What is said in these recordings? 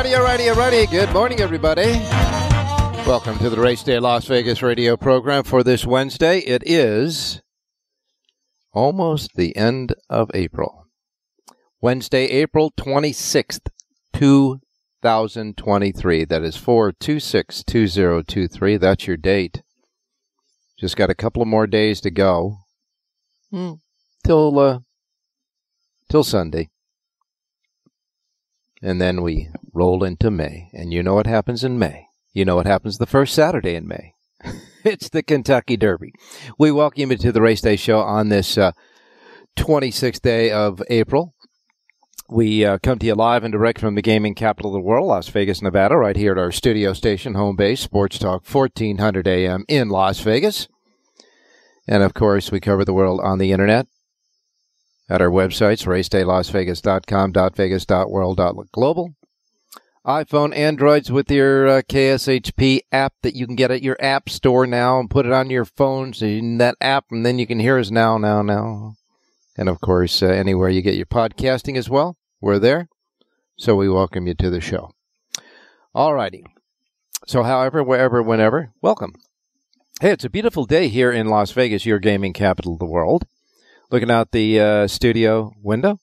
Alrighty, alrighty, alrighty. Good morning, everybody. Welcome to the Race Day Las Vegas radio program for this Wednesday. It is almost the end of April. Wednesday, April 26th, 2023. That is 4262023. That's your date. Just got a couple of more days to go. Hmm. Till, uh, till Sunday. And then we roll into May. And you know what happens in May. You know what happens the first Saturday in May. it's the Kentucky Derby. We welcome you to the Race Day Show on this uh, 26th day of April. We uh, come to you live and direct from the gaming capital of the world, Las Vegas, Nevada, right here at our studio station, home base, Sports Talk 1400 AM in Las Vegas. And of course, we cover the world on the internet at our websites, racedaylasvegas.com, .global. iPhone, Androids with your uh, KSHP app that you can get at your app store now and put it on your phones in that app, and then you can hear us now, now, now. And of course, uh, anywhere you get your podcasting as well, we're there. So we welcome you to the show. All righty. So, however, wherever, whenever, welcome. Hey, it's a beautiful day here in Las Vegas, your gaming capital of the world looking out the uh, studio window.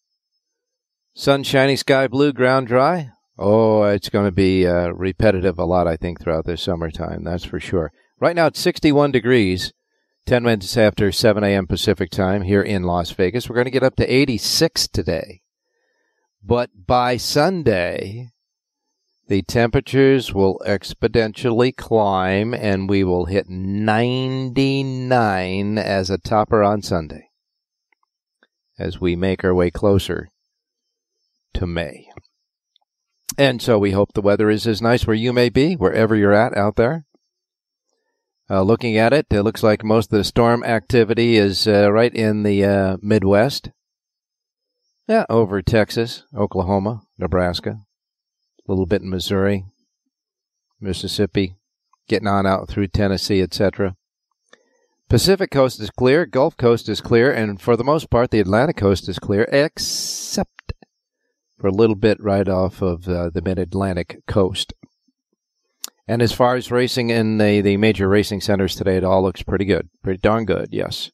Sun shiny, sky blue, ground dry. Oh, it's going to be uh, repetitive a lot, I think, throughout this summertime. That's for sure. Right now it's 61 degrees, 10 minutes after 7 a.m. Pacific time here in Las Vegas. We're going to get up to 86 today. But by Sunday, the temperatures will exponentially climb and we will hit 99 as a topper on Sunday as we make our way closer to May. And so we hope the weather is as nice where you may be, wherever you're at out there. Uh, looking at it, it looks like most of the storm activity is uh, right in the uh, Midwest. Yeah, over Texas, Oklahoma, Nebraska, a little bit in Missouri, Mississippi, getting on out through Tennessee, etc. Pacific coast is clear, Gulf coast is clear, and for the most part, the Atlantic coast is clear, except for a little bit right off of uh, the mid Atlantic coast. And as far as racing in the, the major racing centers today, it all looks pretty good. Pretty darn good, yes.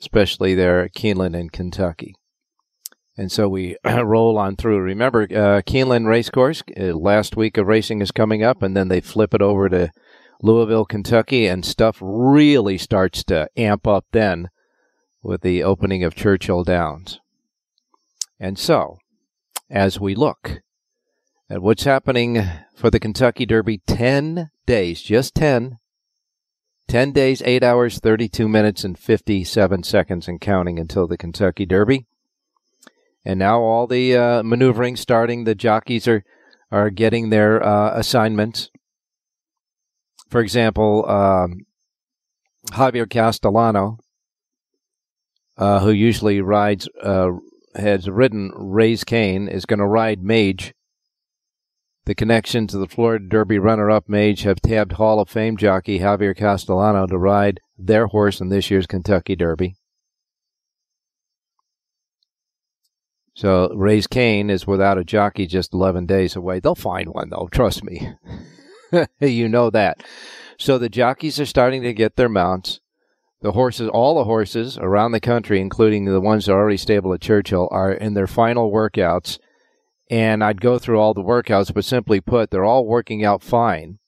Especially there at Keeneland in Kentucky. And so we roll on through. Remember, uh, Keeneland Racecourse, uh, last week of racing is coming up, and then they flip it over to Louisville, Kentucky, and stuff really starts to amp up then with the opening of Churchill Downs. And so, as we look at what's happening for the Kentucky Derby, 10 days, just 10, 10 days, 8 hours, 32 minutes, and 57 seconds and counting until the Kentucky Derby. And now all the uh, maneuvering starting. The jockeys are, are getting their uh, assignments for example, um, Javier Castellano, uh, who usually rides, uh, has ridden Raise Cain, is going to ride Mage The connections to the Florida Derby runner up mage have tabbed Hall of Fame jockey Javier Castellano to ride their horse in this year's Kentucky Derby. So Raise Cain is without a jockey just 11 days away. They'll find one, though, trust me. you know that. So the jockeys are starting to get their mounts. The horses, all the horses around the country, including the ones that are already stable at Churchill, are in their final workouts and I'd go through all the workouts, but simply put, they're all working out fine.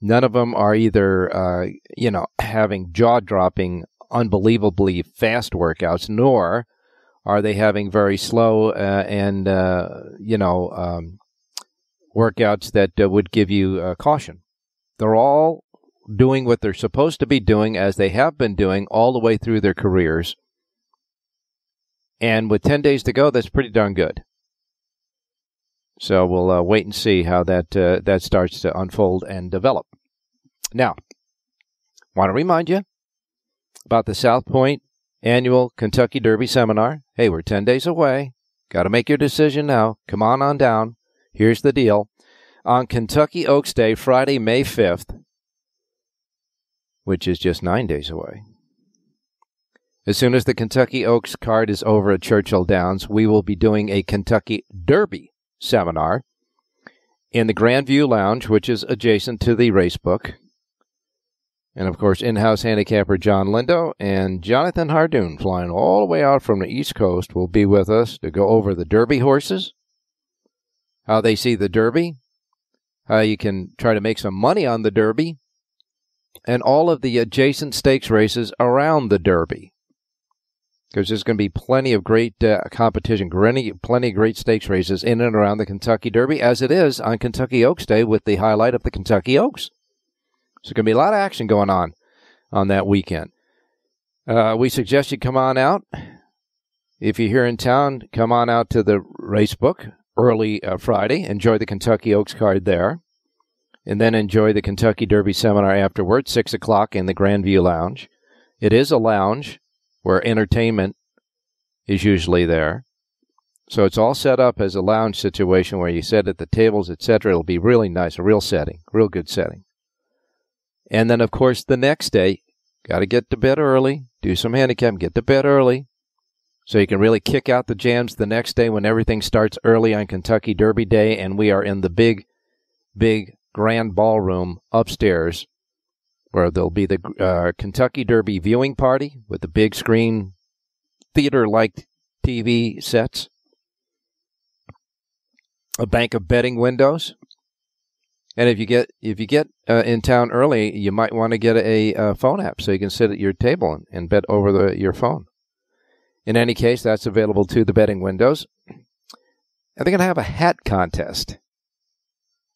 None of them are either, uh, you know, having jaw dropping, unbelievably fast workouts, nor are they having very slow uh, and, uh, you know, um, workouts that uh, would give you uh, caution. They're all doing what they're supposed to be doing as they have been doing all the way through their careers. And with 10 days to go, that's pretty darn good. So we'll uh, wait and see how that uh, that starts to unfold and develop. Now, want to remind you about the South Point annual Kentucky Derby seminar. Hey, we're 10 days away. Got to make your decision now. Come on on down. Here's the deal. On Kentucky Oaks Day, Friday, May 5th, which is just nine days away. As soon as the Kentucky Oaks card is over at Churchill Downs, we will be doing a Kentucky Derby seminar in the Grandview Lounge, which is adjacent to the racebook. And of course, in house handicapper John Lindo and Jonathan Hardoon, flying all the way out from the East Coast, will be with us to go over the Derby horses, how they see the Derby, how you can try to make some money on the Derby, and all of the adjacent stakes races around the Derby because there's going to be plenty of great uh, competition, plenty, plenty of great stakes races in and around the Kentucky Derby, as it is on Kentucky Oaks Day with the highlight of the Kentucky Oaks. So, going to be a lot of action going on on that weekend. Uh, we suggest you come on out. If you're here in town, come on out to the racebook early uh, Friday. Enjoy the Kentucky Oaks card there. And then enjoy the Kentucky Derby seminar afterwards, 6 o'clock in the Grandview Lounge. It is a lounge where entertainment is usually there. So it's all set up as a lounge situation where you sit at the tables, etc. It'll be really nice, a real setting, real good setting. And then, of course, the next day, got to get to bed early, do some handicap, get to bed early, so you can really kick out the jams the next day when everything starts early on Kentucky Derby Day, and we are in the big, big grand ballroom upstairs where there'll be the uh, Kentucky Derby viewing party with the big screen theater like TV sets, a bank of betting windows. And if you get if you get uh, in town early, you might want to get a, a, phone app so you can sit at your table and, and bet over the, your phone. In any case, that's available to the betting windows. And they're going to have a hat contest,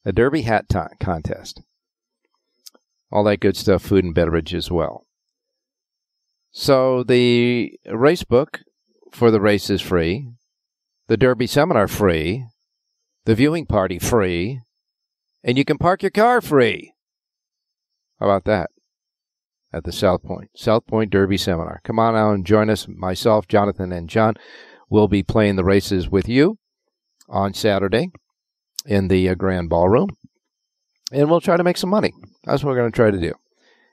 a Derby hat t- contest all that good stuff, food and beverage as well. So the race book for the race is free, the Derby seminar free, the viewing party free, and you can park your car free. How about that? At the South Point, South Point Derby Seminar. Come on out and join us. Myself, Jonathan, and John will be playing the races with you on Saturday in the uh, Grand Ballroom and we'll try to make some money. That's what we're going to try to do,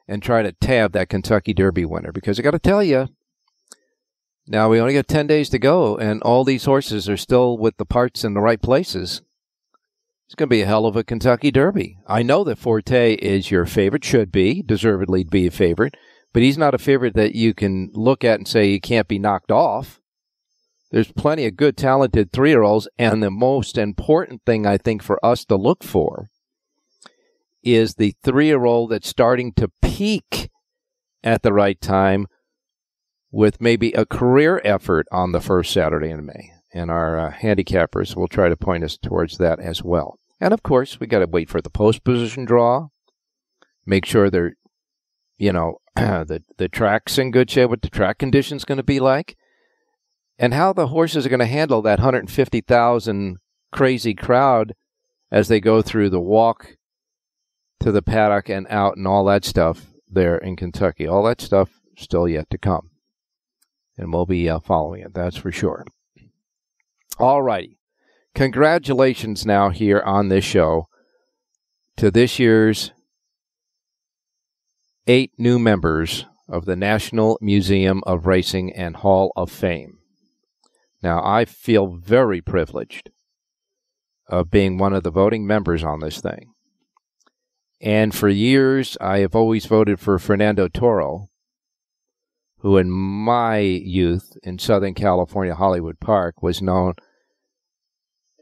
and try to tab that Kentucky Derby winner. Because I got to tell you, now we only got ten days to go, and all these horses are still with the parts in the right places. It's going to be a hell of a Kentucky Derby. I know that Forte is your favorite, should be deservedly be a favorite, but he's not a favorite that you can look at and say he can't be knocked off. There's plenty of good, talented three year olds, and the most important thing I think for us to look for is the three year old that's starting to peak at the right time with maybe a career effort on the first Saturday in May. And our uh, handicappers will try to point us towards that as well. And of course, we got to wait for the post position draw, make sure they're, you know, the, the track's in good shape, what the track condition's going to be like, and how the horses are going to handle that 150,000 crazy crowd as they go through the walk to the paddock and out and all that stuff there in Kentucky. All that stuff still yet to come. And we'll be uh, following it, that's for sure. All righty. Congratulations now here on this show to this year's eight new members of the National Museum of Racing and Hall of Fame. Now, I feel very privileged of being one of the voting members on this thing. And for years, I have always voted for Fernando Toro, who in my youth in Southern California, Hollywood Park, was known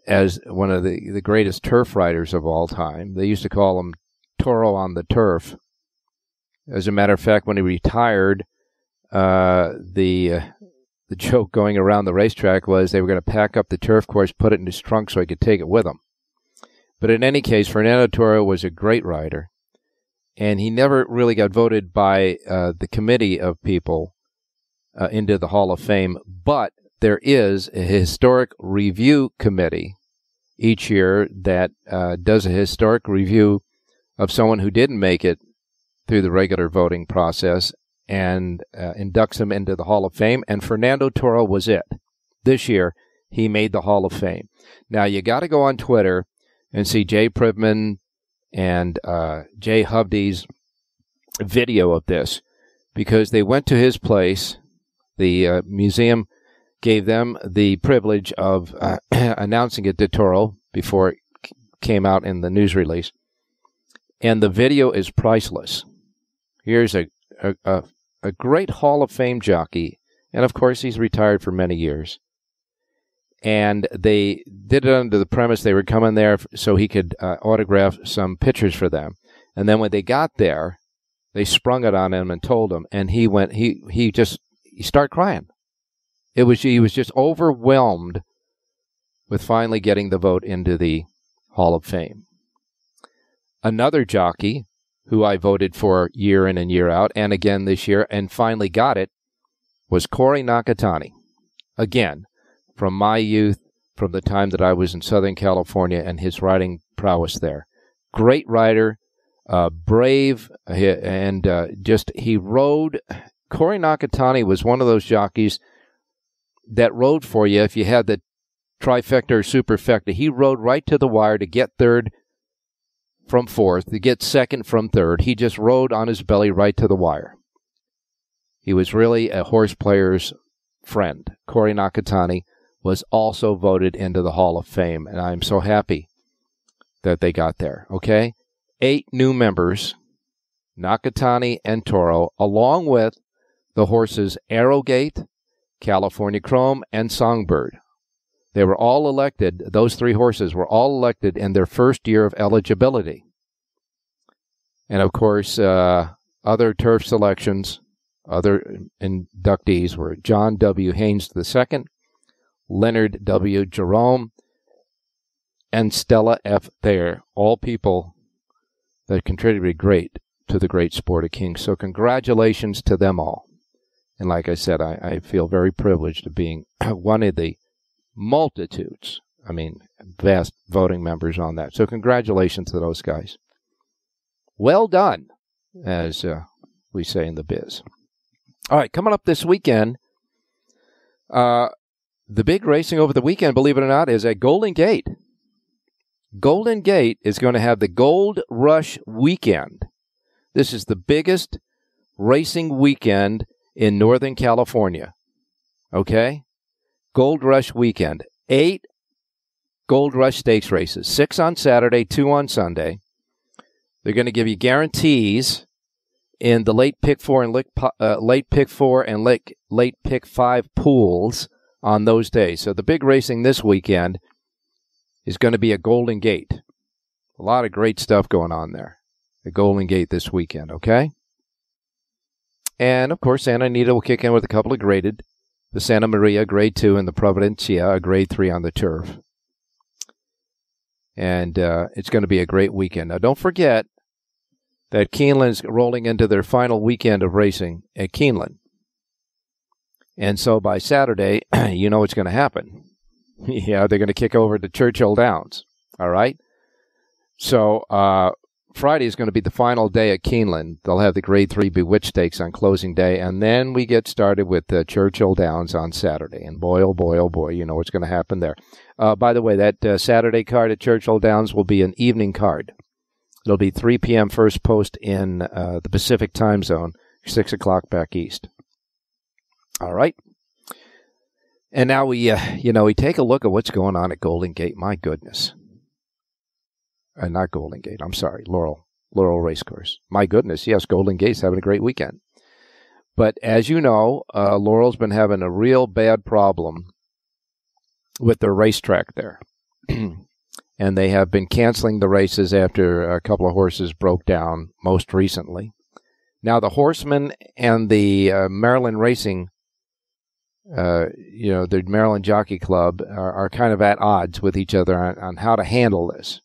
as one of the, the greatest turf riders of all time. They used to call him Toro on the turf. As a matter of fact, when he retired, uh, the uh, the joke going around the racetrack was they were going to pack up the turf course, put it in his trunk so he could take it with him. But in any case, Fernando Toro was a great rider, and he never really got voted by uh, the committee of people uh, into the Hall of Fame. But there is a historic review committee each year that uh, does a historic review of someone who didn't make it through the regular voting process and uh, inducts him into the Hall of Fame. And Fernando Toro was it. This year, he made the Hall of Fame. Now, you got to go on Twitter and see Jay Privman and uh, Jay Hovde's video of this because they went to his place. The uh, museum gave them the privilege of uh, announcing it to Toro before it came out in the news release. And the video is priceless. Here's a, a, a, a great Hall of Fame jockey. And of course, he's retired for many years. And they did it under the premise they were coming there so he could uh, autograph some pictures for them. And then when they got there, they sprung it on him and told him. And he went, he, he just, he started crying. It was, he was just overwhelmed with finally getting the vote into the Hall of Fame. Another jockey who I voted for year in and year out, and again this year, and finally got it, was Corey Nakatani. Again, from my youth, from the time that I was in Southern California and his riding prowess there. Great rider, uh, brave, uh, and uh, just he rode. Corey Nakatani was one of those jockeys that rode for you if you had the trifecta or superfecta. He rode right to the wire to get third from fourth, to get second from third. He just rode on his belly right to the wire. He was really a horse player's friend. Corey Nakatani was also voted into the Hall of Fame, and I'm so happy that they got there. Okay? Eight new members, Nakatani and Toro, along with the horses Arrogate, California Chrome, and Songbird. They were all elected, those three horses were all elected in their first year of eligibility. And of course, uh, other turf selections, other inductees were John W. Hanes II, Leonard W. Jerome, and Stella F. Thayer, all people that contributed great to the great sport of kings. So congratulations to them all. And like I said, I, I feel very privileged of being one of the multitudes. I mean, vast voting members on that. So congratulations to those guys. Well done, as uh, we say in the biz. All right, coming up this weekend, uh, the big racing over the weekend, believe it or not, is at Golden Gate. Golden Gate is going to have the Gold Rush Weekend. This is the biggest racing weekend in Northern California. Okay? Gold Rush weekend. Eight Gold Rush Stakes races, six on Saturday, two on Sunday. They're going to give you guarantees in the late pick four and late, uh, late pick four and late, late pick five pools on those days. So the big racing this weekend is going to be a Golden Gate. A lot of great stuff going on there. The Golden Gate this weekend, okay? And of course, Santa Anita will kick in with a couple of graded the Santa Maria grade two and the Providencia a grade three on the turf. And uh, it's going to be a great weekend. Now, don't forget that Keeneland's rolling into their final weekend of racing at Keeneland. And so by Saturday, you know what's going to happen. yeah, they're going to kick over to Churchill Downs. All right. So uh, Friday is going to be the final day at Keeneland. They'll have the Grade 3 Bewitched Stakes on closing day, and then we get started with the Churchill Downs on Saturday. And boy, oh boy, oh boy, you know what's going to happen there. Uh, by the way, that uh, Saturday card at Churchill Downs will be an evening card. It'll be 3 p.m. first post in uh, the Pacific time zone, 6 o'clock back east. All right. And now we, uh, you know, we take a look at what's going on at Golden Gate. My goodness. Uh, not Golden Gate. I'm sorry, Laurel. Laurel Racecourse. My goodness, yes, Golden Gate's having a great weekend. But as you know, uh, Laurel's been having a real bad problem with their racetrack there. and they have been canceling the races after a couple of horses broke down most recently. Now, the Horsemen and the uh, Maryland Racing, uh, you know, the Maryland Jockey Club are, are, kind of at odds with each other on, on how to handle this.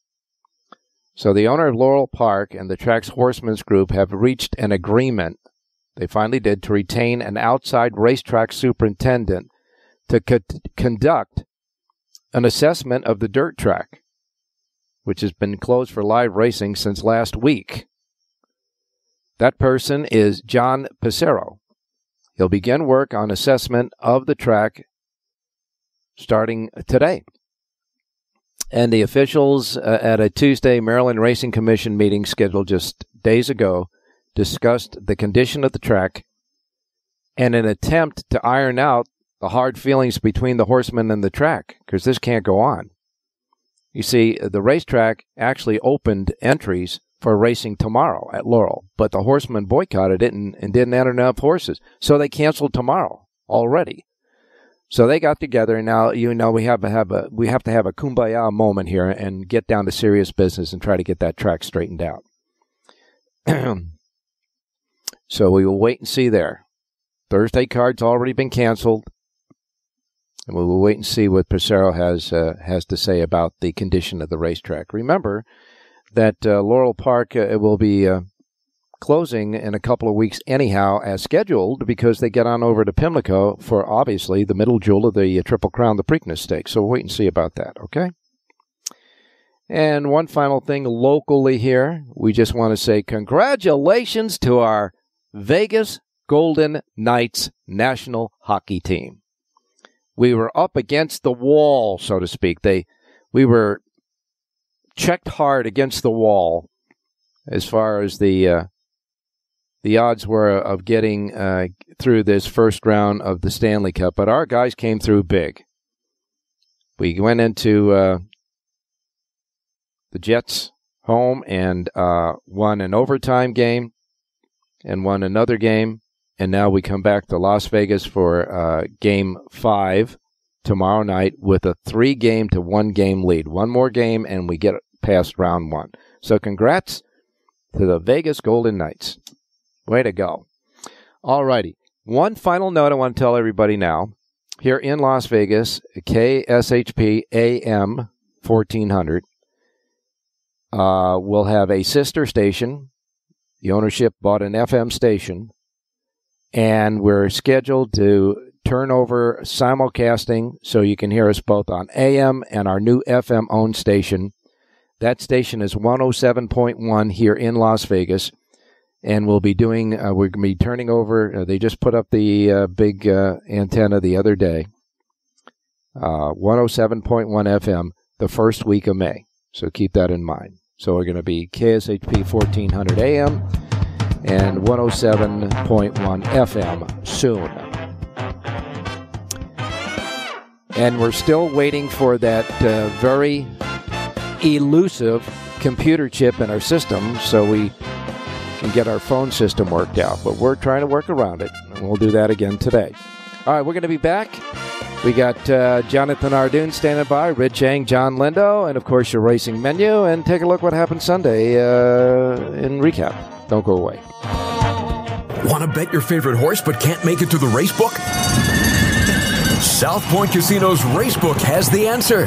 So the owner of Laurel Park and the track's Horsemen's Group have reached an agreement. They finally did to retain an outside racetrack superintendent to co- conduct an assessment of the dirt track, which has been closed for live racing since last week. That person is John Passero. He'll begin work on assessment of the track starting today. And the officials uh, at a Tuesday Maryland Racing Commission meeting scheduled just days ago discussed the condition of the track and an attempt to iron out the hard feelings between the horsemen and the track because this can't go on. You see, the racetrack actually opened entries for racing tomorrow at Laurel, but the horsemen boycotted it and, and didn't enter enough horses. So they canceled tomorrow already. So they got together, and now you know we have to have a we have to have a kumbaya moment here and get down to serious business and try to get that track straightened out. so we will wait and see there. Thursday card's already been canceled, and we will wait and see what Passero has uh, has to say about the condition of the racetrack. Remember that uh, Laurel Park uh, will be uh, closing in a couple of weeks anyhow as scheduled because they get on over to Pimlico for obviously the middle jewel of the uh, Triple Crown, the Preakness Stakes. So we'll wait and see about that, okay? And one final thing locally here, we just want to say congratulations to our Vegas Golden Knights national hockey team. We were up against the wall, so to speak. They we were checked hard against the wall as far as the uh, the odds were of getting uh, through this first round of the Stanley Cup, but our guys came through big. We went into uh, the Jets home and uh, won an overtime game and won another game. And now we come back to Las Vegas for uh, game five tomorrow night with a three game to one game lead. One more game and we get past round one. So congrats to the Vegas Golden Knights. Way to go. All righty. One final note I want to tell everybody now. Here in Las Vegas, KSHP AM 1400 uh, will have a sister station. The ownership bought an FM station, and we're scheduled to turn over simulcasting so you can hear us both on AM and our new FM owned station. That station is 107.1 here in Las Vegas and we'll be doing. Uh, we're going to be turning over. Uh, they just put up the uh, big uh, antenna the other day. 107.1 FM the first week of May. So keep that in mind. So we're going to be KSHP 1400 AM and 107.1 FM soon. And we're still waiting for that uh, very elusive computer chip in our system so we and get our phone system worked out. But we're trying to work around it, and we'll do that again today. All right, we're going to be back. We got uh, Jonathan Hardoon standing by, Rich Eng, John Lindo, and of course your racing menu. And take a look what happened Sunday uh, in recap. Don't go away. Want to bet your favorite horse but can't make it to the race book? South Point Casino's Racebook has the answer.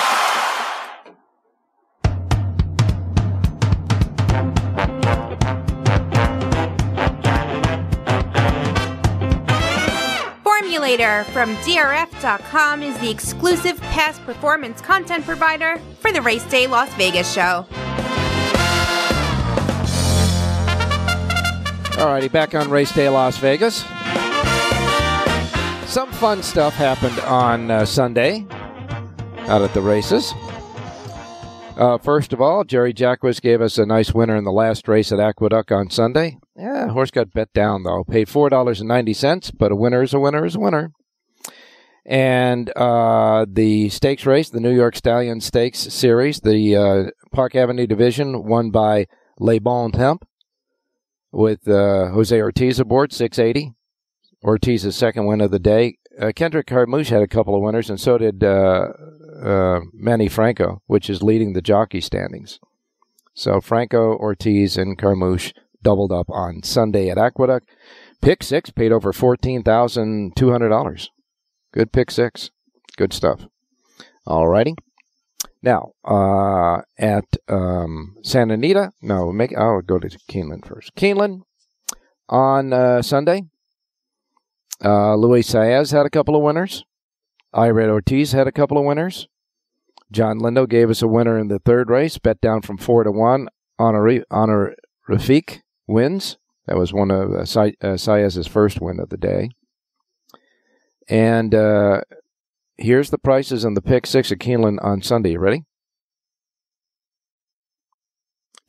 From DRF.com is the exclusive past performance content provider for the Race Day Las Vegas show. Alrighty, back on Race Day Las Vegas. Some fun stuff happened on uh, Sunday out at the races. Uh, first of all, Jerry Jacquis gave us a nice winner in the last race at Aqueduct on Sunday. Yeah, horse got bet down though. Paid four dollars and ninety cents, but a winner is a winner is a winner. And uh, the stakes race, the New York Stallion Stakes Series, the uh, Park Avenue Division, won by Le Bon Temps with uh, Jose Ortiz aboard, 680. Ortiz's second win of the day. Uh, Kendrick Carmouche had a couple of winners, and so did uh, uh, Manny Franco, which is leading the jockey standings. So Franco, Ortiz, and Carmouche doubled up on Sunday at Aqueduct. Pick six paid over $14,200. Good pick six. Good stuff. All righty. Now, uh, at um, Santa Anita, no, make I'll go to Keeneland first. Keeneland on uh, Sunday. Uh, Luis Saez had a couple of winners. Irad Ortiz had a couple of winners. John Lindo gave us a winner in the third race, bet down from four to one. Honor, Honor Rafik wins. That was one of uh, Sa- uh, Saez's first win of the day. And uh, here's the prices on the pick six at Keeneland on Sunday. Ready?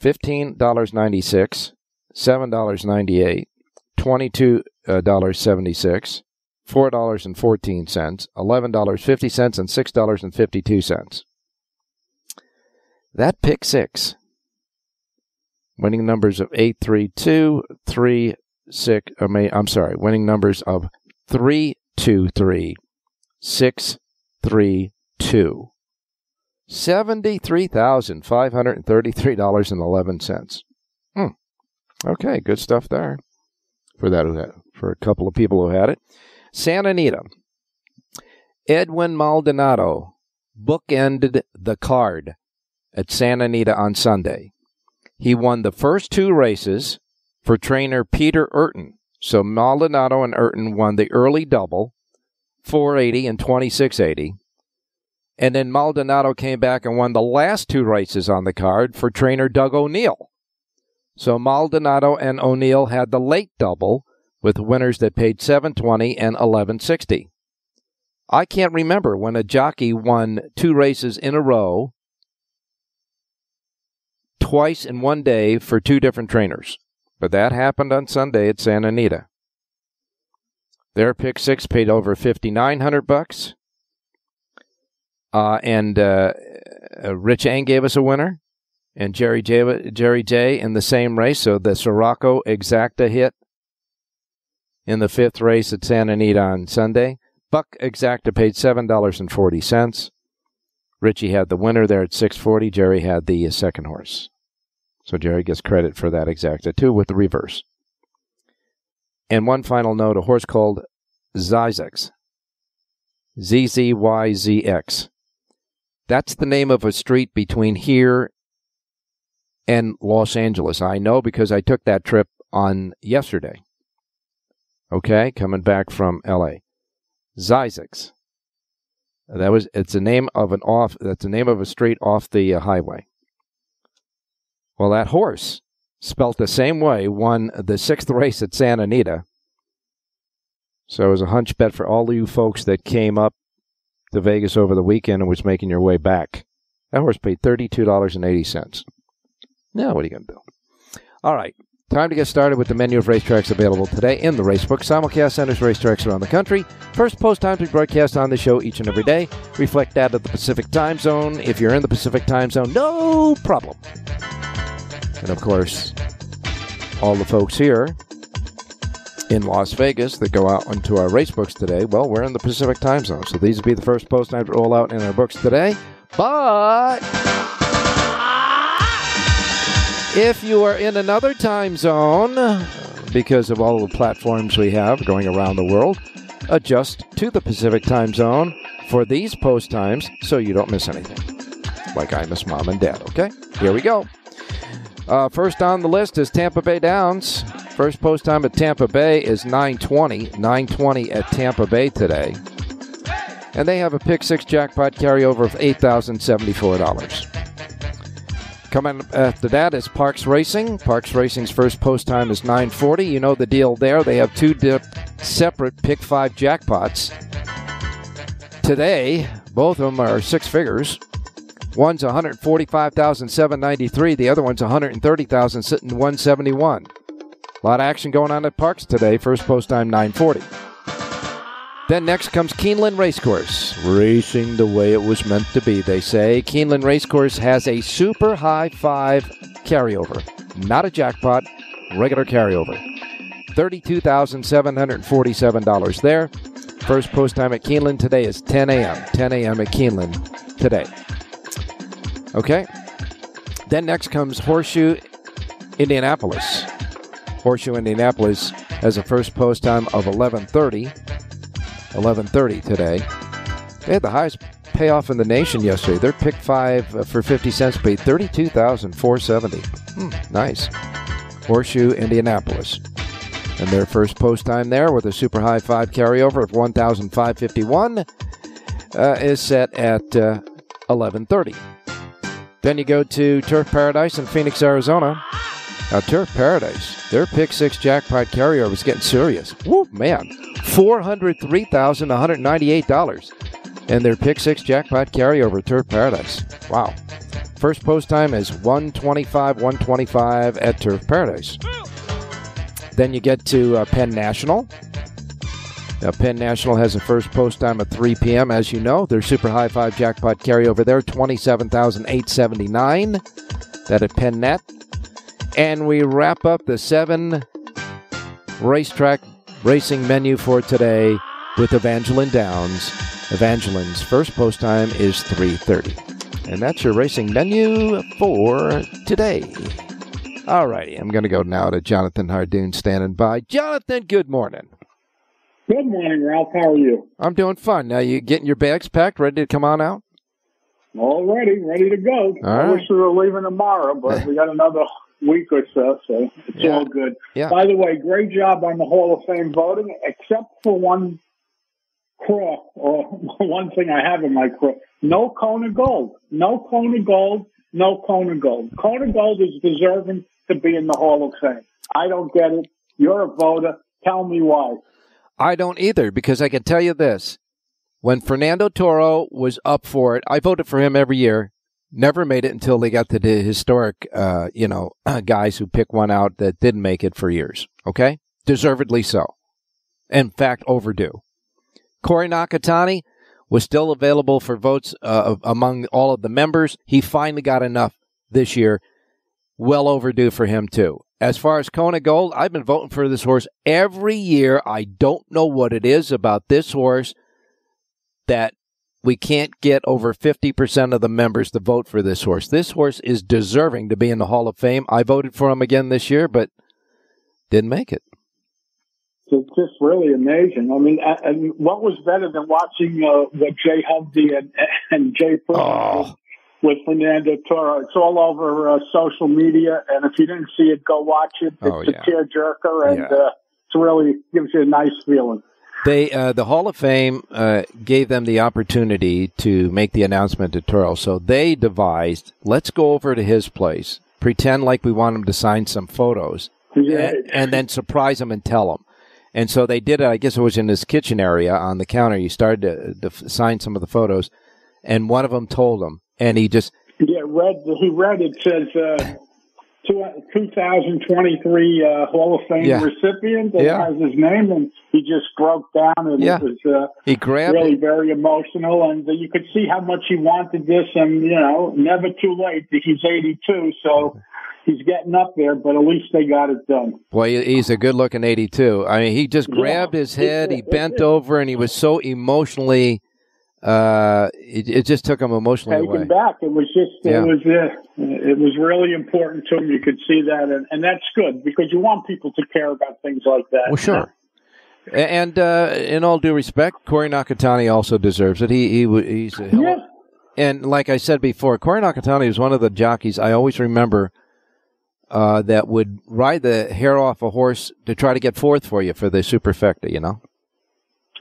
Fifteen dollars ninety six, seven dollars ninety eight, twenty two dollars seventy six, four dollars and fourteen cents, eleven dollars fifty cents, and six dollars and fifty two cents. That pick six. Winning numbers of eight three two three six. I mean, I'm sorry. Winning numbers of three two three six three two. Seventy-three thousand five hundred and thirty-three dollars and eleven cents. Hmm. Okay, good stuff there for that for a couple of people who had it. Santa Anita. Edwin Maldonado bookended the card at Santa Anita on Sunday. He won the first two races for trainer Peter Eurton. So Maldonado and Eurton won the early double, 480 and 2680. And then Maldonado came back and won the last two races on the card for trainer Doug O'Neill. So Maldonado and O'Neill had the late double with winners that paid 720 and 1160. I can't remember when a jockey won two races in a row twice in one day for two different trainers. But that happened on Sunday at Santa Anita. Their pick six paid over 5900 bucks. Uh, and uh, uh, Rich Eng gave us a winner, and Jerry J, Jerry J in the same race. So the Sirocco Exacta hit in the fifth race at Santa Anita on Sunday. Buck Exacta paid seven dollars and forty cents. Richie had the winner there at six forty. Jerry had the second horse, so Jerry gets credit for that Exacta too with the reverse. And one final note: a horse called Zzyzx, Z Z Y Z X. That's the name of a street between here and Los Angeles. I know because I took that trip on yesterday. Okay, coming back from LA. Zzyzx. That was it's a name of an off that's the name of a street off the uh, highway. Well, that horse, spelt the same way, won the sixth race at Santa Anita. So it was a hunch bet for all you folks that came up to Vegas over the weekend and was making your way back. That horse paid $32.80. Now, what are you going to do? All right. Time to get started with the menu of racetracks available today in the Racebook. Simulcast centers racetracks around the country. First post time to broadcast on the show each and every day. Reflect that of the Pacific time zone. If you're in the Pacific time zone, no problem. And of course, all the folks here in Las Vegas that go out into our race books today. Well, we're in the Pacific time zone, so these will be the first post times to roll out in our books today. But if you are in another time zone, because of all the platforms we have going around the world, adjust to the Pacific time zone for these post times so you don't miss anything. Like I miss mom and dad, okay? Here we go. Uh, first on the list is Tampa Bay Downs. First post time at Tampa Bay is 920. 920 at Tampa Bay today. And they have a pick six jackpot carryover of $8,074. Coming after that is Parks Racing. Parks Racing's first post time is 940. You know the deal there. They have two dip, separate pick five jackpots. Today, both of them are six figures. One's 145,793. The other one's 130,000 sitting 171. A lot of action going on at Parks today. First post time 940. Then next comes Keeneland Racecourse. Racing the way it was meant to be, they say. Keeneland Racecourse has a super high five carryover. Not a jackpot, regular carryover. $32,747 there. First post time at Keeneland today is 10 a.m. 10 a.m. at Keeneland today. Okay. Then next comes Horseshoe Indianapolis. Horseshoe Indianapolis has a first post time of 11:30. 11:30 today. They had the highest payoff in the nation yesterday. Their pick five uh, for 50 cents paid 32,470. Hmm, nice. Horseshoe Indianapolis. And their first post time there with a super high five carryover of 1,551 uh, is set at uh, 11:30. Then you go to Turf Paradise in Phoenix, Arizona. Now, Turf Paradise, their pick six jackpot carryover is getting serious. Woo, man. $403,198. And their pick six jackpot carryover, Turf Paradise. Wow. First post time is 125 125 at Turf Paradise. Then you get to uh, Penn National. Now, Penn National has a first post time at 3 p.m. As you know, their super high five jackpot carryover there, 27879 That at Penn Net. And we wrap up the seven racetrack racing menu for today with Evangeline Downs. Evangeline's first post time is 3.30. And that's your racing menu for today. All righty, I'm going to go now to Jonathan Hardoon standing by. Jonathan, good morning. Good morning, Ralph. How are you? I'm doing fine. Now you getting your bags packed, ready to come on out? All ready, ready to go. All I right. wish we were leaving tomorrow, but we got another week or so, so it's Yeah. all good. Yeah. By the way, great job on the Hall of Fame voting, except for one craw, or one thing I have in my craw. No Kona Gold. No Kona Gold. No Kona Gold. Kona Gold is deserving to be in the Hall of Fame. I don't get it. You're a voter. Tell me why. I don't either because I can tell you this. When Fernando Toro was up for it, I voted for him every year. Never made it until they got to the historic, uh, you know, guys who pick one out that didn't make it for years. Okay? Deservedly so. In fact, overdue. Corey Nakatani was still available for votes uh, among all of the members. He finally got enough this year. Well overdue for him, too. As far as Kona Gold, I've been voting for this horse every year. I don't know what it is about this horse that we can't get over 50% of the members to vote for this horse. This horse is deserving to be in the Hall of Fame. I voted for him again this year, but didn't make it. It's just really amazing. I mean, and what was better than watching uh, what Jay Hovde and, and Jay Pruitt Oh. With Fernando Toro? It's all over uh, social media, and if you didn't see it, go watch it. It's Oh, a yeah. tearjerker, and Yeah. uh, it's really gives you a nice feeling. They uh, the Hall of Fame uh, gave them the opportunity to make the announcement to Toro, so they devised, let's go over to his place, pretend like we want him to sign some photos, Yeah. and, and then surprise him and tell him. And so they did it. I guess it was in his kitchen area on the counter. He started to, to sign some of the photos, and one of them told him, and he just Yeah, read he read it says uh, two, 2023 uh, Hall of Fame Yeah. recipient that Yeah. has his name, and he just broke down, and Yeah. it was. Uh, he grabbed really it. very emotional, and you could see how much he wanted this, and you know, never too late. He's 82, so he's getting up there, but at least they got it done. Well, he's a good looking 82. I mean, he just grabbed his head, he bent over, and he was so emotionally. Uh, it, it just took him emotionally Taken away. back. It was just, Yeah. it was, uh, it was really important to him. You could see that, and, and that's good because you want people to care about things like that. Well, sure. And uh, in all due respect, Corey Nakatani also deserves it. He he he's a Yeah. and like I said before, Corey Nakatani was one of the jockeys I always remember uh, that would ride the hair off a horse to try to get fourth for you for the superfecta. You know.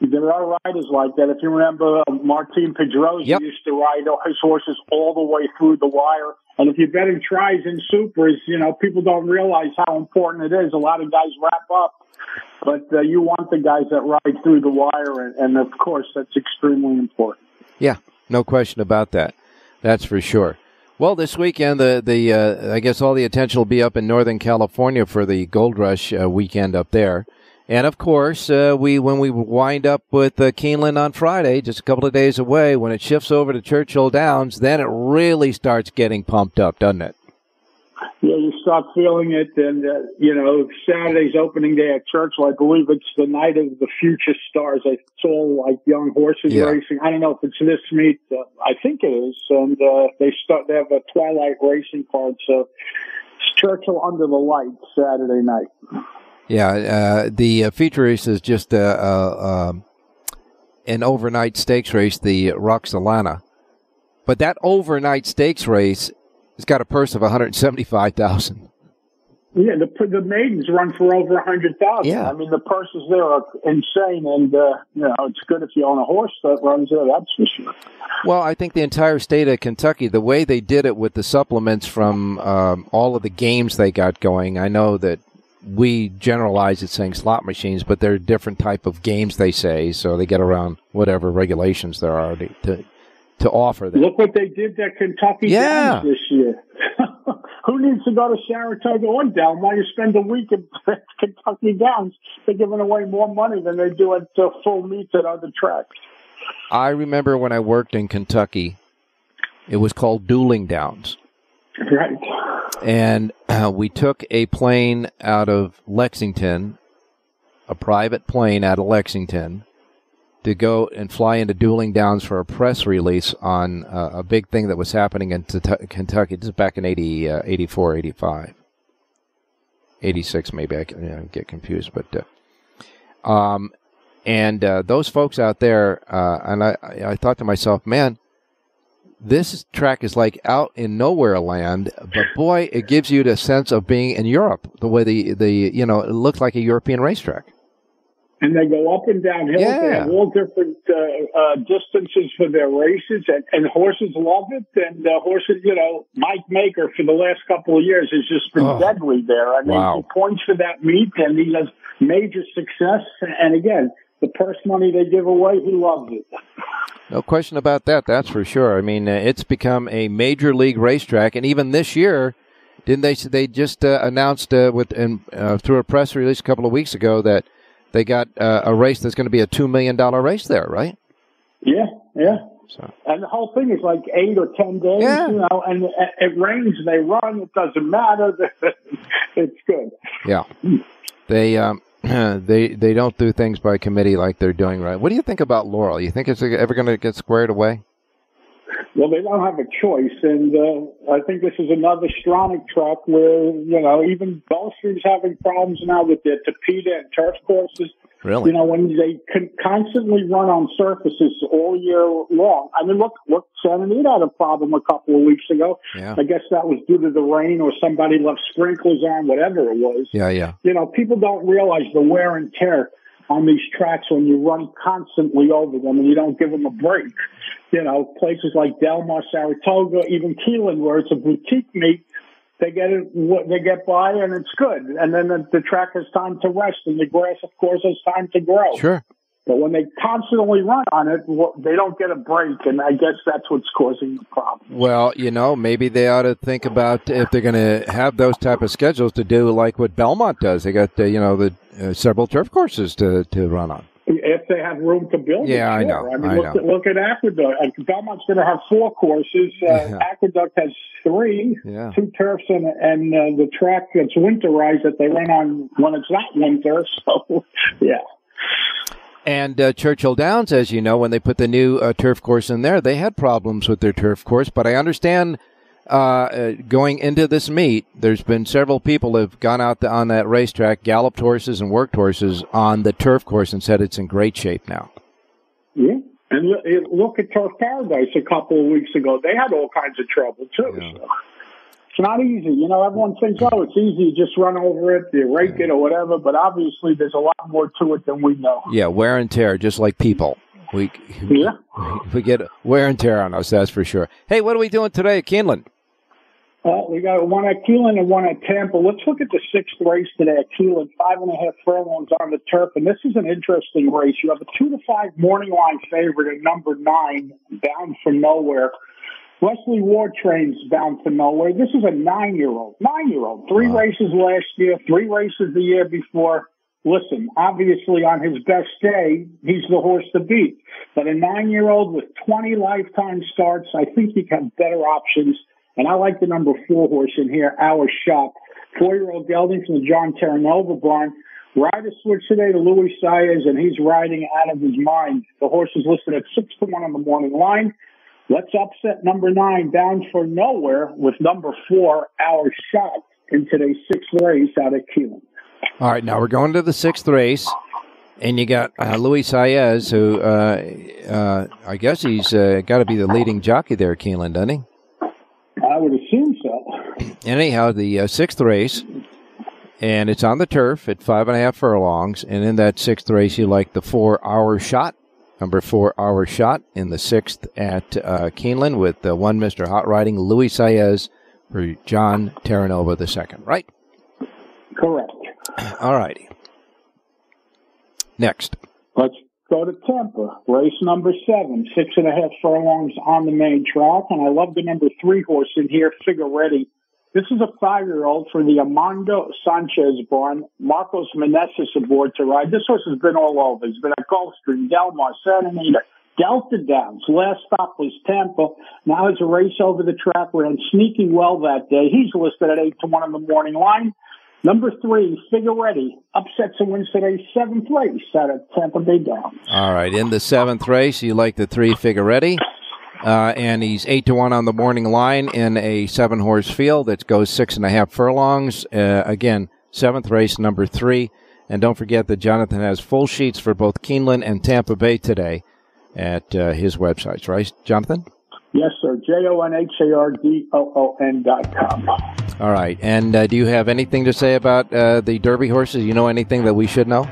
There are riders like that. If you remember, uh, Martin Pedroza Yep. used to ride his horses all the way through the wire. And if you bet betting tries and supers, you know, people don't realize how important it is. A lot of guys wrap up, but uh, you want the guys that ride through the wire. And, and of course, that's extremely important. Yeah, no question about that. That's for sure. Well, this weekend, the the uh, I guess all the attention will be up in Northern California for the Gold Rush uh, weekend up there, and of course, uh, we when we wind up with uh, Keeneland on Friday, just a couple of days away, when it shifts over to Churchill Downs, then it really starts getting pumped up, doesn't it? Yeah, you start feeling it. And, uh, you know, Saturday's opening day at Churchill, I believe it's the night of the future stars. It's all like young horses Yeah. racing. I don't know if it's this meet. Uh, I think it is. And, uh, they start, they have a twilight racing card. So it's Churchill under the lights Saturday night. Yeah, uh, the uh, feature race is just uh, uh, um, an overnight stakes race, the Roxelana. But that overnight stakes race has got a purse of one hundred seventy-five thousand. Yeah, the the maidens run for over a hundred thousand. Yeah. I mean the purses there are insane, and uh, you know it's good if you own a horse that runs there. That's for sure. Well, I think the entire state of Kentucky, the way they did it with the supplements from um, all of the games they got going, I know that we generalize it saying slot machines, but they're different type of games they say, so they get around whatever regulations there are to to, to offer them. Look what they did at Kentucky Yeah. Downs this year. Who needs to go to Saratoga or Down? Why you spend a week at Kentucky Downs? They're giving away more money than they do at uh, full meets at other tracks. I remember when I worked in Kentucky, it was called Dueling Downs. Right. And uh, we took a plane out of Lexington, a private plane out of Lexington, to go and fly into Dueling Downs for a press release on uh, a big thing that was happening in T- Kentucky. This is back in 80, uh, 84, 85. 86 maybe I can you know, get confused, but uh, um, and uh, those folks out there, uh, and I, I I thought to myself, man, this track is like out in nowhere land, but boy, it gives you the sense of being in Europe. The way the the you know it looks like a European racetrack. And they go up and down hills. They have all different uh, uh, distances for their races, and, and horses love it. And uh, horses, you know, Mike Maker for the last couple of years has just been Oh. deadly there. I mean, Wow. he points for that meet, and he has major success. And again, the purse money they give away, he loves it. No question about that. That's for sure. I mean, uh, it's become a major league racetrack, and even this year, didn't they? They just uh, announced uh, with and uh, through a press release a couple of weeks ago that they got uh, a race that's going to be a two million dollar race there, right? Yeah, yeah. So And the whole thing is like eight or ten days, Yeah. you know, and it, rains, they run, it doesn't matter. it's good. yeah, they um, they they don't do things by committee like they're doing right. What do you think about Laurel? You think it's ever going to get squared away? Well, they don't have a choice, and uh, I think this is another Stronach track where you know even Gulfstream's having problems now with their Tapeta and turf courses. Really? You know when they con- constantly run on surfaces all year long. I mean, look, look, Santa Anita had a problem a couple of weeks ago. Yeah. I guess that was due to the rain or somebody left sprinklers on, whatever it was. Yeah, yeah. You know, people don't realize the wear and tear on these tracks when you run constantly over them and you don't give them a break. You know, places like Del Mar, Saratoga, even Keeneland, where it's a boutique meet, they get it, they get by and it's good. And then the, the track has time to rest and the grass, of course, has time to grow. Sure. But when they constantly run on it, they don't get a break. And I guess that's what's causing the problem. Well, you know, maybe they ought to think about if they're going to have those type of schedules to do like what Belmont does. They got uh, you know the uh, several turf courses to to run on. If they have room to build, it, Yeah, I know, I mean, I look know. at look at Aqueduct. Belmont's going to have four courses. Uh, Yeah. Aqueduct has three, Yeah. two turfs, and and uh, the track that's winterized that they run on when it's not winter. So, yeah. And uh, Churchill Downs, as you know, when they put the new uh, turf course in there, they had problems with their turf course. But I understand uh, uh, going into this meet, there's been several people have gone out the, on that racetrack, galloped horses and worked horses on the turf course, and said it's in great shape now. Yeah. And look, look at Turf Paradise a couple of weeks ago. They had all kinds of trouble too. Yeah. So it's not easy. You know, everyone thinks, oh, it's easy. You just run over it, you rake it or whatever. But obviously, there's a lot more to it than we know. Yeah, wear and tear, just like people. We Yeah. we get wear and tear on us, that's for sure. Hey, what are we doing today at Keeneland? Uh, we got one at Keeneland and one at Tampa. Let's look at the sixth race today at Keeneland. Five and a half furlongs on the turf, and this is an interesting race. You have a two to five morning line favorite at number nine, bound for nowhere. Wesley Ward trains bound for nowhere. This is a nine-year-old. Nine-year-old. Three Wow. races last year, three races the year before. Listen, obviously on his best day, he's the horse to beat. But a nine-year-old with 20 lifetime starts, I think you have better options. And I like the number four horse in here, Our Shot. Four-year-old gelding from the John Terranova barn. Rider switch today to Luis Saez, and he's riding out of his mind. The horse is listed at six to one on the morning line. Let's upset number nine bound for nowhere with number four, Our Shot, in today's sixth race out at Keeneland. All right, now we're going to the sixth race, and you got uh, Luis Saez, who uh, uh, I guess he's uh, got to be the leading jockey there, Keeneland, doesn't he? I would assume so. Anyhow, the uh, sixth race, and it's on the turf at five and a half furlongs, and in that sixth race, you like the four Our Shot, number four Our Shot in the sixth at uh, Keeneland with uh, one Mister Hot Riding, Luis Saez for John Terranova the second, right? Correct. All righty. Next. Let's go to Tampa. Race number seven, six and a half furlongs on the main track. And I love the number three horse in here, Figueretti. This is a five-year-old for the Amando Sanchez barn. Marcos Meneses aboard to ride. This horse has been all over. He's been at Gulfstream, Del Mar, Santa Anita, Delta Downs. Last stop was Tampa. Now it's a race over the track. Ran sneaking well that day. He's listed at eight to one in the morning line. Number three, Figueretti, upsets and wins today's seventh race out of Tampa Bay Downs. All right, in the seventh race, you like the three Figueretti, uh, and he's eight to one on the morning line in a seven horse field that goes six and a half furlongs. Uh, again, seventh race, number three, and don't forget that Jonathan has full sheets for both Keeneland and Tampa Bay today at uh, his websites, right, Jonathan? Yes, sir. J O N H A R D O O N dot com. All right, and uh, do you have anything to say about uh, the Derby horses? You know anything that we should know?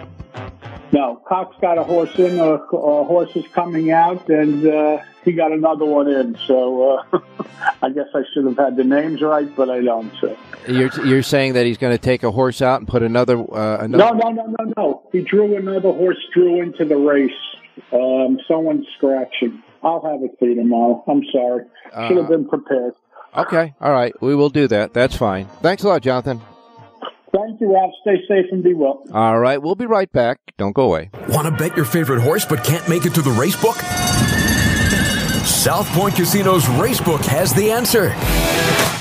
No, Cox got a horse in, a, a horse is coming out, and uh, he got another one in. So uh, I guess I should have had the names right, but I don't. So. You're you're saying that he's going to take a horse out and put another uh, another. No, no, no, no, no. He drew another horse, drew into the race. Um, someone's scratching. I'll have it for you tomorrow. I'm sorry. Should have Uh, been prepared. Okay, all right, we will do that. That's fine. Thanks a lot, Jonathan. Thank you, Ralph. Stay safe and be well. All right, we'll be right back. Don't go away. Want to bet your favorite horse but can't make it to the race book? South Point Casino's Racebook has the answer.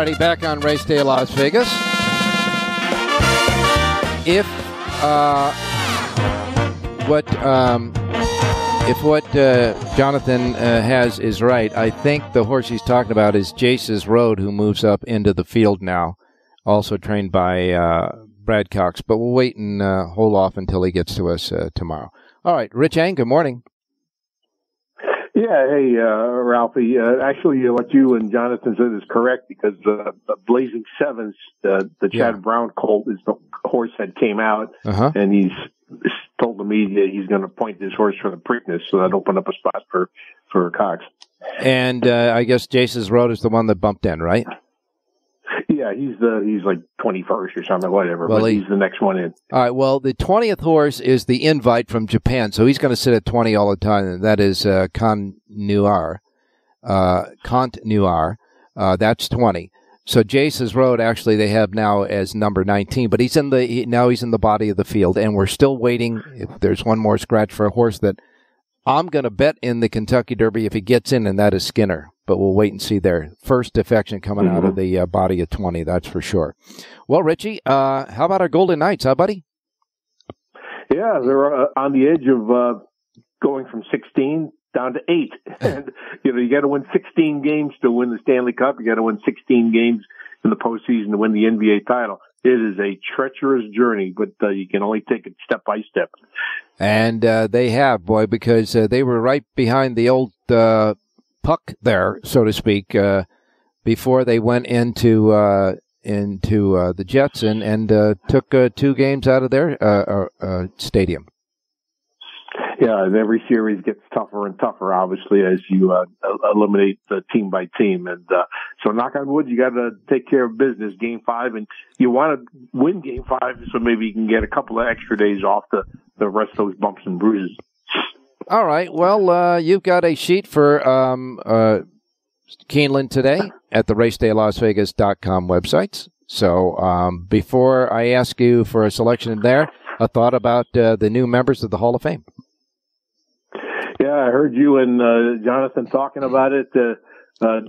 Alrighty, back on race day Las Vegas. If uh, what um, if what uh, Jonathan uh, has is right, I think the horse he's talking about is Jace's Road, who moves up into the field now, also trained by uh, Brad Cox. But we'll wait and uh, hold off until he gets to us uh, tomorrow. All right, Rich Eng, good morning. Yeah, hey, uh, Ralphie. Uh, actually, uh, what you and Jonathan said is correct because uh, Blazing Sevens, uh, the Chad Yeah. Brown colt, is the horse that came out, Uh-huh. and he's told the media he's going to point this horse for the Preakness, so that opened up a spot for for Cox. And uh, I guess Jace's Road is the one that bumped in, right? Yeah, he's the he's like twenty first or something, whatever. Well, but he- he's the next one in. All right. Well, the twentieth horse is the invite from Japan, so he's going to sit at twenty all the time. And that is uh, Noir, uh, Continuar. Uh, that's twenty. So Jace's Road actually they have now as number nineteen, but he's in the he, now he's in the body of the field, and we're still waiting. If there's one more scratch for a horse that I'm going to bet in the Kentucky Derby if he gets in, and that is Skinner. But we'll wait and see there. First defection coming out of the uh, body of 20, that's for sure. Well, Richie, uh, how about our Golden Knights, huh, buddy? Yeah, they're uh, on the edge of uh, going from 16 down to eight. and you know, you got to win 16 games to win the Stanley Cup. You got to win 16 games in the postseason to win the NBA title. It is a treacherous journey, but uh, you can only take it step by step. And uh, they have, boy, because uh, they were right behind the old uh, puck there, so to speak, uh, before they went into uh, into uh, the Jets and and uh, took uh, two games out of their uh, stadium. Yeah, and every series gets tougher and tougher, obviously, as you uh, eliminate the team by team. And uh, so, knock on wood, you got to take care of business. Game five, and you want to win game five, so maybe you can get a couple of extra days off the the rest of those bumps and bruises. All right. Well, uh, you've got a sheet for um, uh, Keeneland today at the racedaylasvegas.com websites. So um, before I ask you for a selection there, a thought about uh, the new members of the Hall of Fame. Yeah, I heard you and uh, Jonathan talking about it. Uh, uh,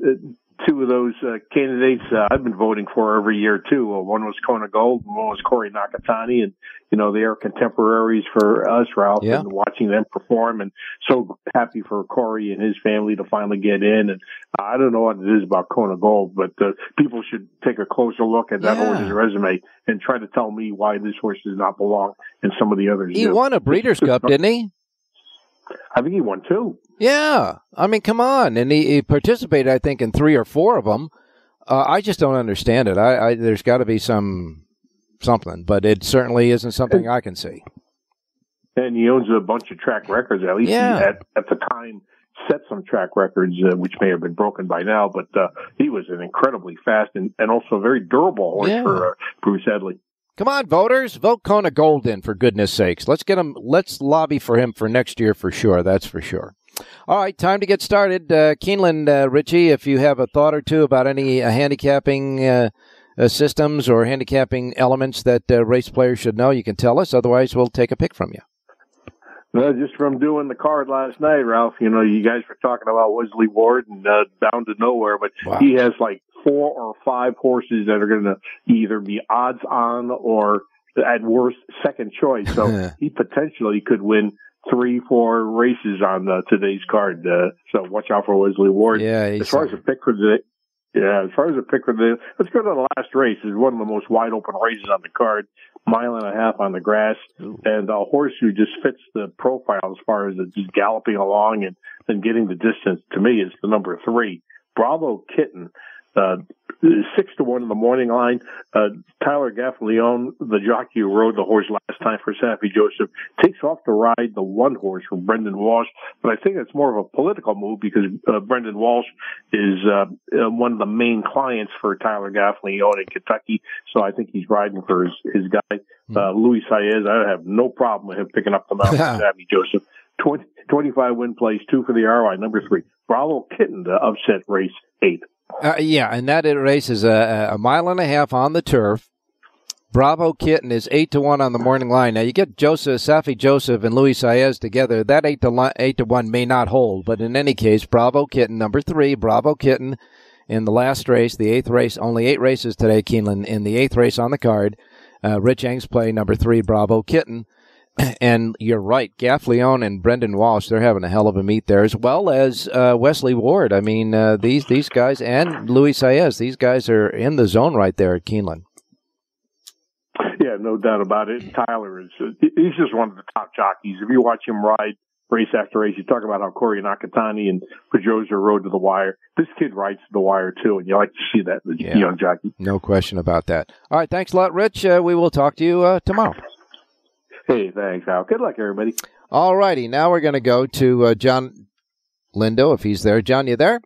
two of those uh, candidates uh, I've been voting for every year too. Uh, one was Kona Gold, and one was Corey Nakatani, and you know they are contemporaries for us, Ralph, Yeah. and watching them perform. And so happy for Corey and his family to finally get in. And I don't know what it is about Kona Gold, but uh, people should take a closer look at that Yeah. horse's resume and try to tell me why this horse does not belong and some of the others. He do. won a Breeders' Cup, didn't he? I think he won two. Yeah. I mean, come on. And he, he participated, I think, in three or four of them. Uh, I just don't understand it. I, I there's got to be some something, but it certainly isn't something I can see. and he owns a bunch of track records. At least Yeah. he at at the time set some track records, uh, which may have been broken by now. But uh, he was an incredibly fast and, and also very durable horse Yeah. for uh, Bruce Headley. Come on, voters, vote Kona Golden for goodness sakes. Let's get him. Let's lobby for him for next year for sure. That's for sure. All right, time to get started. Uh, Keeneland, uh, Richie, if you have a thought or two about any uh, handicapping uh, uh, systems or handicapping elements that uh, race players should know, you can tell us. Otherwise, we'll take a pick from you. Uh, just from doing the card last night, Ralph, you know, you guys were talking about Wesley Ward and uh, Bound to Nowhere, but Wow. he has like four or five horses that are going to either be odds on or at worst second choice. So he potentially could win three, four races on uh, today's card. Uh, so watch out for Wesley Ward. Yeah, As far as a pick for the yeah, as far as a pick for the let's go to the last race. It's one of the most wide open races on the card, mile and a half on the grass, and a horse who just fits the profile as far as it's just galloping along and and getting the distance. To me, is the number three, Bravo Kitten. Uh, six to one in the morning line. Uh, Tyler Gaffalione, the jockey who rode the horse last time for Saffie Joseph, takes off to ride the one horse from Brendan Walsh. But I think it's more of a political move because uh, Brendan Walsh is uh, uh, one of the main clients for Tyler Gaffalione in Kentucky. So I think he's riding for his, his guy, uh, Luis Saez. I have no problem with him picking up the mount for Saffie Joseph. 20, 25 win place, two for the ROI, number three. Bravo Kitten to upset race eight. Uh, yeah, and that race is a, a mile and a half on the turf. Bravo Kitten is eight to one on the morning line. Now you get Joseph, Saffie Joseph, and Luis Saez together. That eight to li- eight to one may not hold, but in any case, Bravo Kitten number three, Bravo Kitten, in the last race, the eighth race, only eight races today, Keeneland. In the eighth race on the card, uh, Rich Eng's play number three, Bravo Kitten. And you're right, Gaffalione and Brendan Walsh, they're having a hell of a meet there, as well as uh, Wesley Ward. I mean, uh, these these guys and Luis Saez, these guys are in the zone right there at Keeneland. Yeah, no doubt about it. Tyler is, uh, he's just one of the top jockeys. If you watch him ride race after race, you talk about how Corey Nakatani and Pedroza rode to the wire. This kid rides to the wire too, and you like to see that, the Yeah. young jockey. No question about that. All right, thanks a lot, Rich. Uh, we will talk to you uh, tomorrow. Hey, thanks, Al. Good luck, everybody. All righty, now we're going to go to uh, John Lindo, if he's there. John, you there?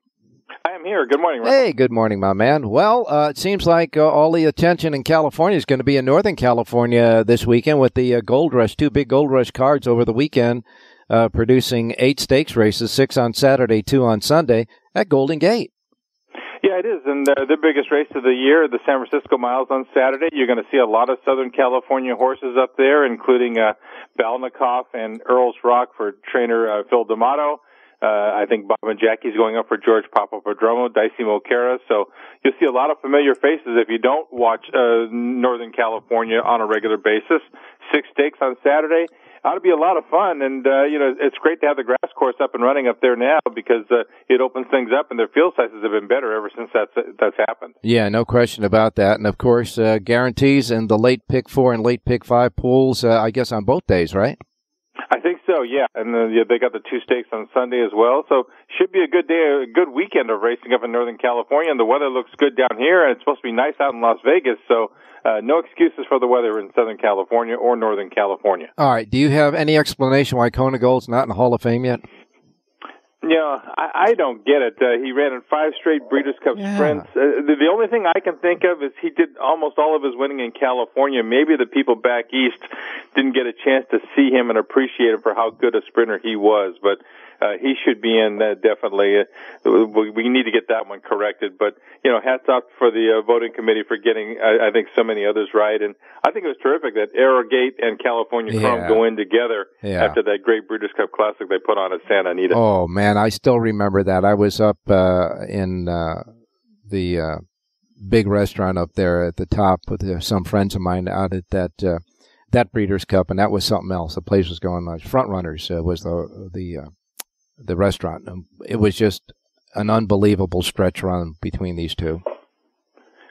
I am here. Good morning. Rick. Hey, good morning, my man. Well, uh, it seems like uh, all the attention in California is going to be in Northern California this weekend with the uh, Gold Rush, two big Gold Rush cards over the weekend, uh, producing eight stakes races, six on Saturday, two on Sunday at Golden Gate. Yeah, it is, and uh, the biggest race of the year, the San Francisco Miles on Saturday. You're going to see a lot of Southern California horses up there, including uh, Balnikov and Earl's Rock for trainer uh, Phil D'Amato. Uh, I think Bob and Jackie's going up for George Papaprodromou, Dicey Mocara. So you'll see a lot of familiar faces if you don't watch uh, Northern California on a regular basis. Six stakes on Saturday. Ought to be a lot of fun, and uh, you know it's great to have the grass course up and running up there now because uh, it opens things up, and their field sizes have been better ever since that's that's happened. Yeah, no question about that. And of course, uh, guarantees in the late pick four and late pick five pools, uh, I guess, on both days, right? So, yeah. And then yeah, they got the two stakes on Sunday as well. So should be a good day, a good weekend of racing up in Northern California. And the weather looks good down here, and it's supposed to be nice out in Las Vegas. So uh, no excuses for the weather in Southern California or Northern California. All right. Do you have any explanation why Kona Gold's not in the Hall of Fame yet? Yeah, I, I don't get it. Uh, he ran in five straight Breeders' Cup Yeah. sprints. Uh, the, the only thing I can think of is he did almost all of his winning in California. Maybe the people back east didn't get a chance to see him and appreciate him for how good a sprinter he was. But uh, he should be in uh, definitely. Uh, we, we need to get that one corrected. But you know, hats off for the uh, voting committee for getting, I, I think, so many others right. And I think it was terrific that Arrogate and California Chrome Yeah. go in together Yeah. after that great Breeders' Cup Classic they put on at Santa Anita. Oh man, I still remember that. I was up uh, in uh, the uh, big restaurant up there at the top with uh, some friends of mine out at that uh, that Breeders' Cup, and that was something else. The place was going nuts. Front Runners uh, was the the uh, the restaurant. Um, It was just an unbelievable stretch run between these two.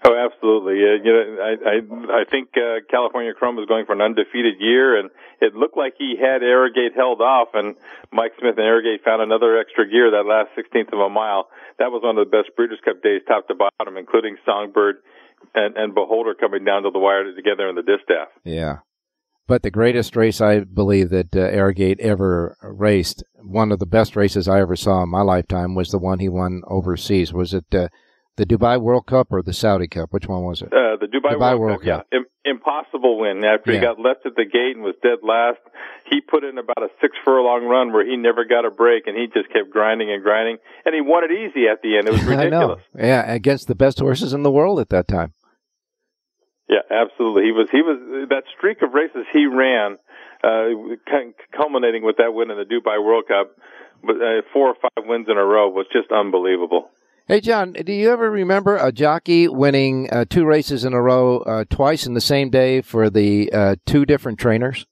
Oh, absolutely. Uh, you know, I I, I think uh, California Chrome was going for an undefeated year, and it looked like he had Arrogate held off, and Mike Smith and Arrogate found another extra gear that last sixteenth of a mile. That was one of the best Breeders' Cup days, top to bottom, including Songbird and, and Beholder coming down to the wire together in the distaff. Yeah. But the greatest race I believe that uh, Arrogate ever raced, one of the best races I ever saw in my lifetime, was the one he won overseas. Was it uh, the Dubai World Cup or the Saudi Cup? Which one was it? Uh, the Dubai, Dubai World, World Cup, yeah. Cup. Im- impossible win. After Yeah. he got left at the gate and was dead last, he put in about a six furlong run where he never got a break, and he just kept grinding and grinding, and he won it easy at the end. It was ridiculous. I know. Yeah, against the best horses in the world at that time. Yeah, absolutely. He was he was that streak of races he ran, uh, culminating with that win in the Dubai World Cup, but uh, four or five wins in a row was just unbelievable. Hey, John, do you ever remember a jockey winning uh, two races in a row uh, twice in the same day for the uh, two different trainers?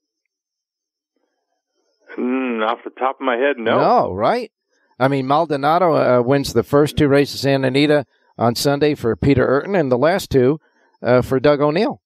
Mm, off the top of my head, no. No, right? I mean, Maldonado uh, wins the first two races Anita on Sunday for Peter Eurton, and the last two uh, for Doug O'Neill.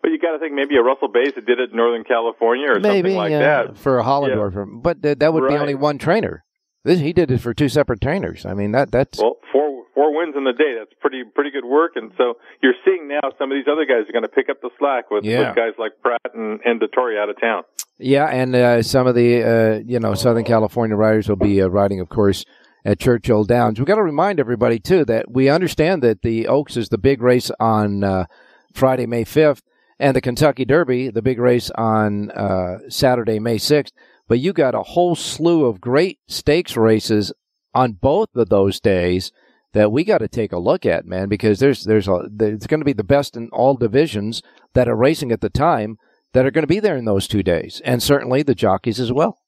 But you got to think maybe a Russell Baze that did it in Northern California or Maybe something like uh, that. for a Hollendorfer, but uh, that would be only one trainer. This, he did it for two separate trainers. I mean, that that's Well, four four wins in the day. That's pretty pretty good work. And so you're seeing now some of these other guys are going to pick up the slack with, Yeah. with guys like Prat and, and Dettori out of town. Yeah, and uh, some of the uh, you know Southern California riders will be uh, riding, of course, at Churchill Downs. We've got to remind everybody too that we understand that the Oaks is the big race on uh, Friday, May fifth, and the Kentucky Derby, the big race on uh, Saturday, May sixth. But you got a whole slew of great stakes races on both of those days that we got to take a look at, man, because there's there's a there's going to be the best in all divisions that are racing at the time that are going to be there in those two days, and certainly the jockeys as well.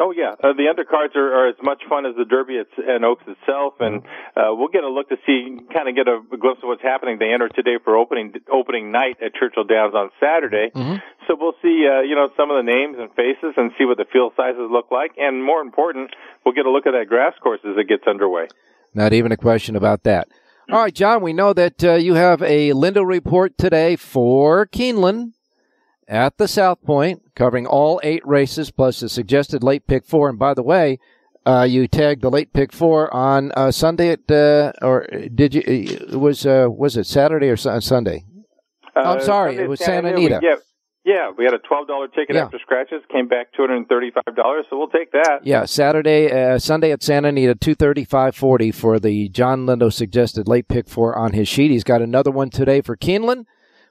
Oh yeah, uh, the undercards are, are as much fun as the Derby and Oaks itself, and uh, we'll get a look to see, kind of get a, a glimpse of what's happening. They enter today for opening opening night at Churchill Downs on Saturday, Mm-hmm. so we'll see, uh, you know, some of the names and faces and see what the field sizes look like, and more important, we'll get a look at that grass course as it gets underway. Not even a question about that. All right, John, we know that uh, you have a Lindo report today for Keeneland at the South Point, covering all eight races plus the suggested late pick four. And by the way, uh, you tagged the late pick four on uh, Sunday at, uh, or did you? It was uh, was it Saturday or Sun- Sunday? I'm sorry, Sunday it was Santa we- Anita. yeah, yeah, we had a twelve dollar ticket Yeah. after scratches, came back two hundred and thirty five dollars, so we'll take that. Yeah, Saturday, uh, Sunday at Santa Anita, two thirty five forty for the John Lindo suggested late pick four on his sheet. He's got another one today for Keeneland,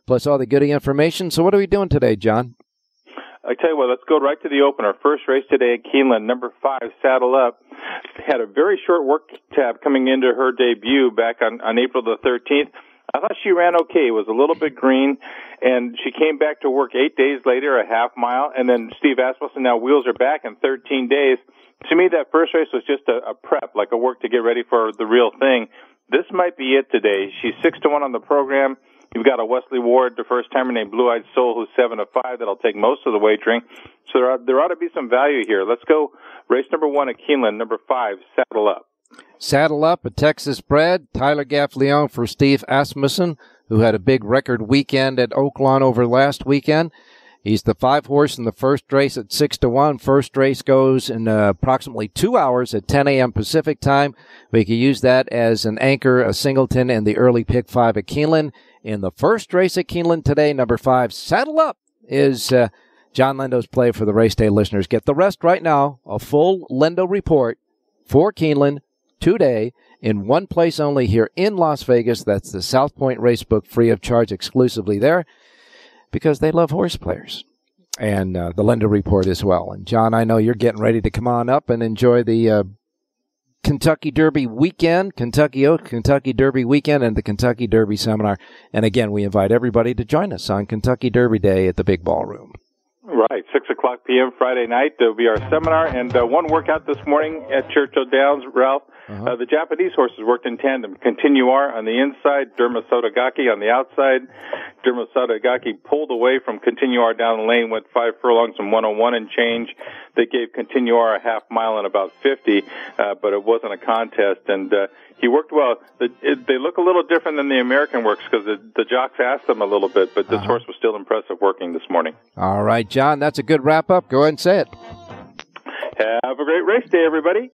plus all the goody information. So what are we doing today, John? I tell you what, let's go right to the opener. First race today at Keeneland, number five, Saddle Up. Had a very short work tab coming into her debut back on, on April the 13th. I thought she ran okay. It was a little bit green, and she came back to work eight days later, a half mile, and then Steve Asmussen now wheels her back in 13 days. To me, that first race was just a, a prep, like a work to get ready for the real thing. This might be it today. She's six to one on the program. You've got a Wesley Ward, the first timer named Blue Eyed Soul, who's seven to five. That'll take most of the wagering. So there, ought, there ought to be some value here. Let's go race number one at Keeneland, number five, Saddle Up. Saddle up a Texas bred Tyler Gaffalione for Steve Asmussen, who had a big record weekend at Oaklawn over last weekend. He's the five horse in the first race at six to one. First race goes in uh, approximately two hours at 10 a.m. Pacific time. We can use that as an anchor, a singleton, and the early pick five at Keeneland. In the first race at Keeneland today, number five, Saddle Up is uh, John Lindo's play for the race day listeners. Get the rest right now. A full Lendo report for Keeneland today in one place only here in Las Vegas. That's the South Point Racebook, free of charge exclusively there because they love horse players. And uh, the Lindo report as well. And John, I know you're getting ready to come on up and enjoy the uh, Kentucky Derby weekend, Kentucky Oak, Kentucky Derby weekend, and the Kentucky Derby seminar. And again, we invite everybody to join us on Kentucky Derby Day at the Big Ballroom. Right, six o'clock p.m. Friday night. There'll be our seminar and uh, one workout this morning at Churchill Downs. Ralph, uh the Japanese horses worked in tandem. Continuar on the inside, Derma Sotogake on the outside. Derma Sotogake pulled away from Continuar down the lane, went five furlongs and 101 and change. They gave Continuar a half mile in about 50, uh, but it wasn't a contest. And uh, he worked well. The, it, they look a little different than the American works because the, the jocks asked them a little bit, but this horse was still impressive working this morning. All right, John, that's a good wrap up. Go ahead and say it. Have a great race day, everybody.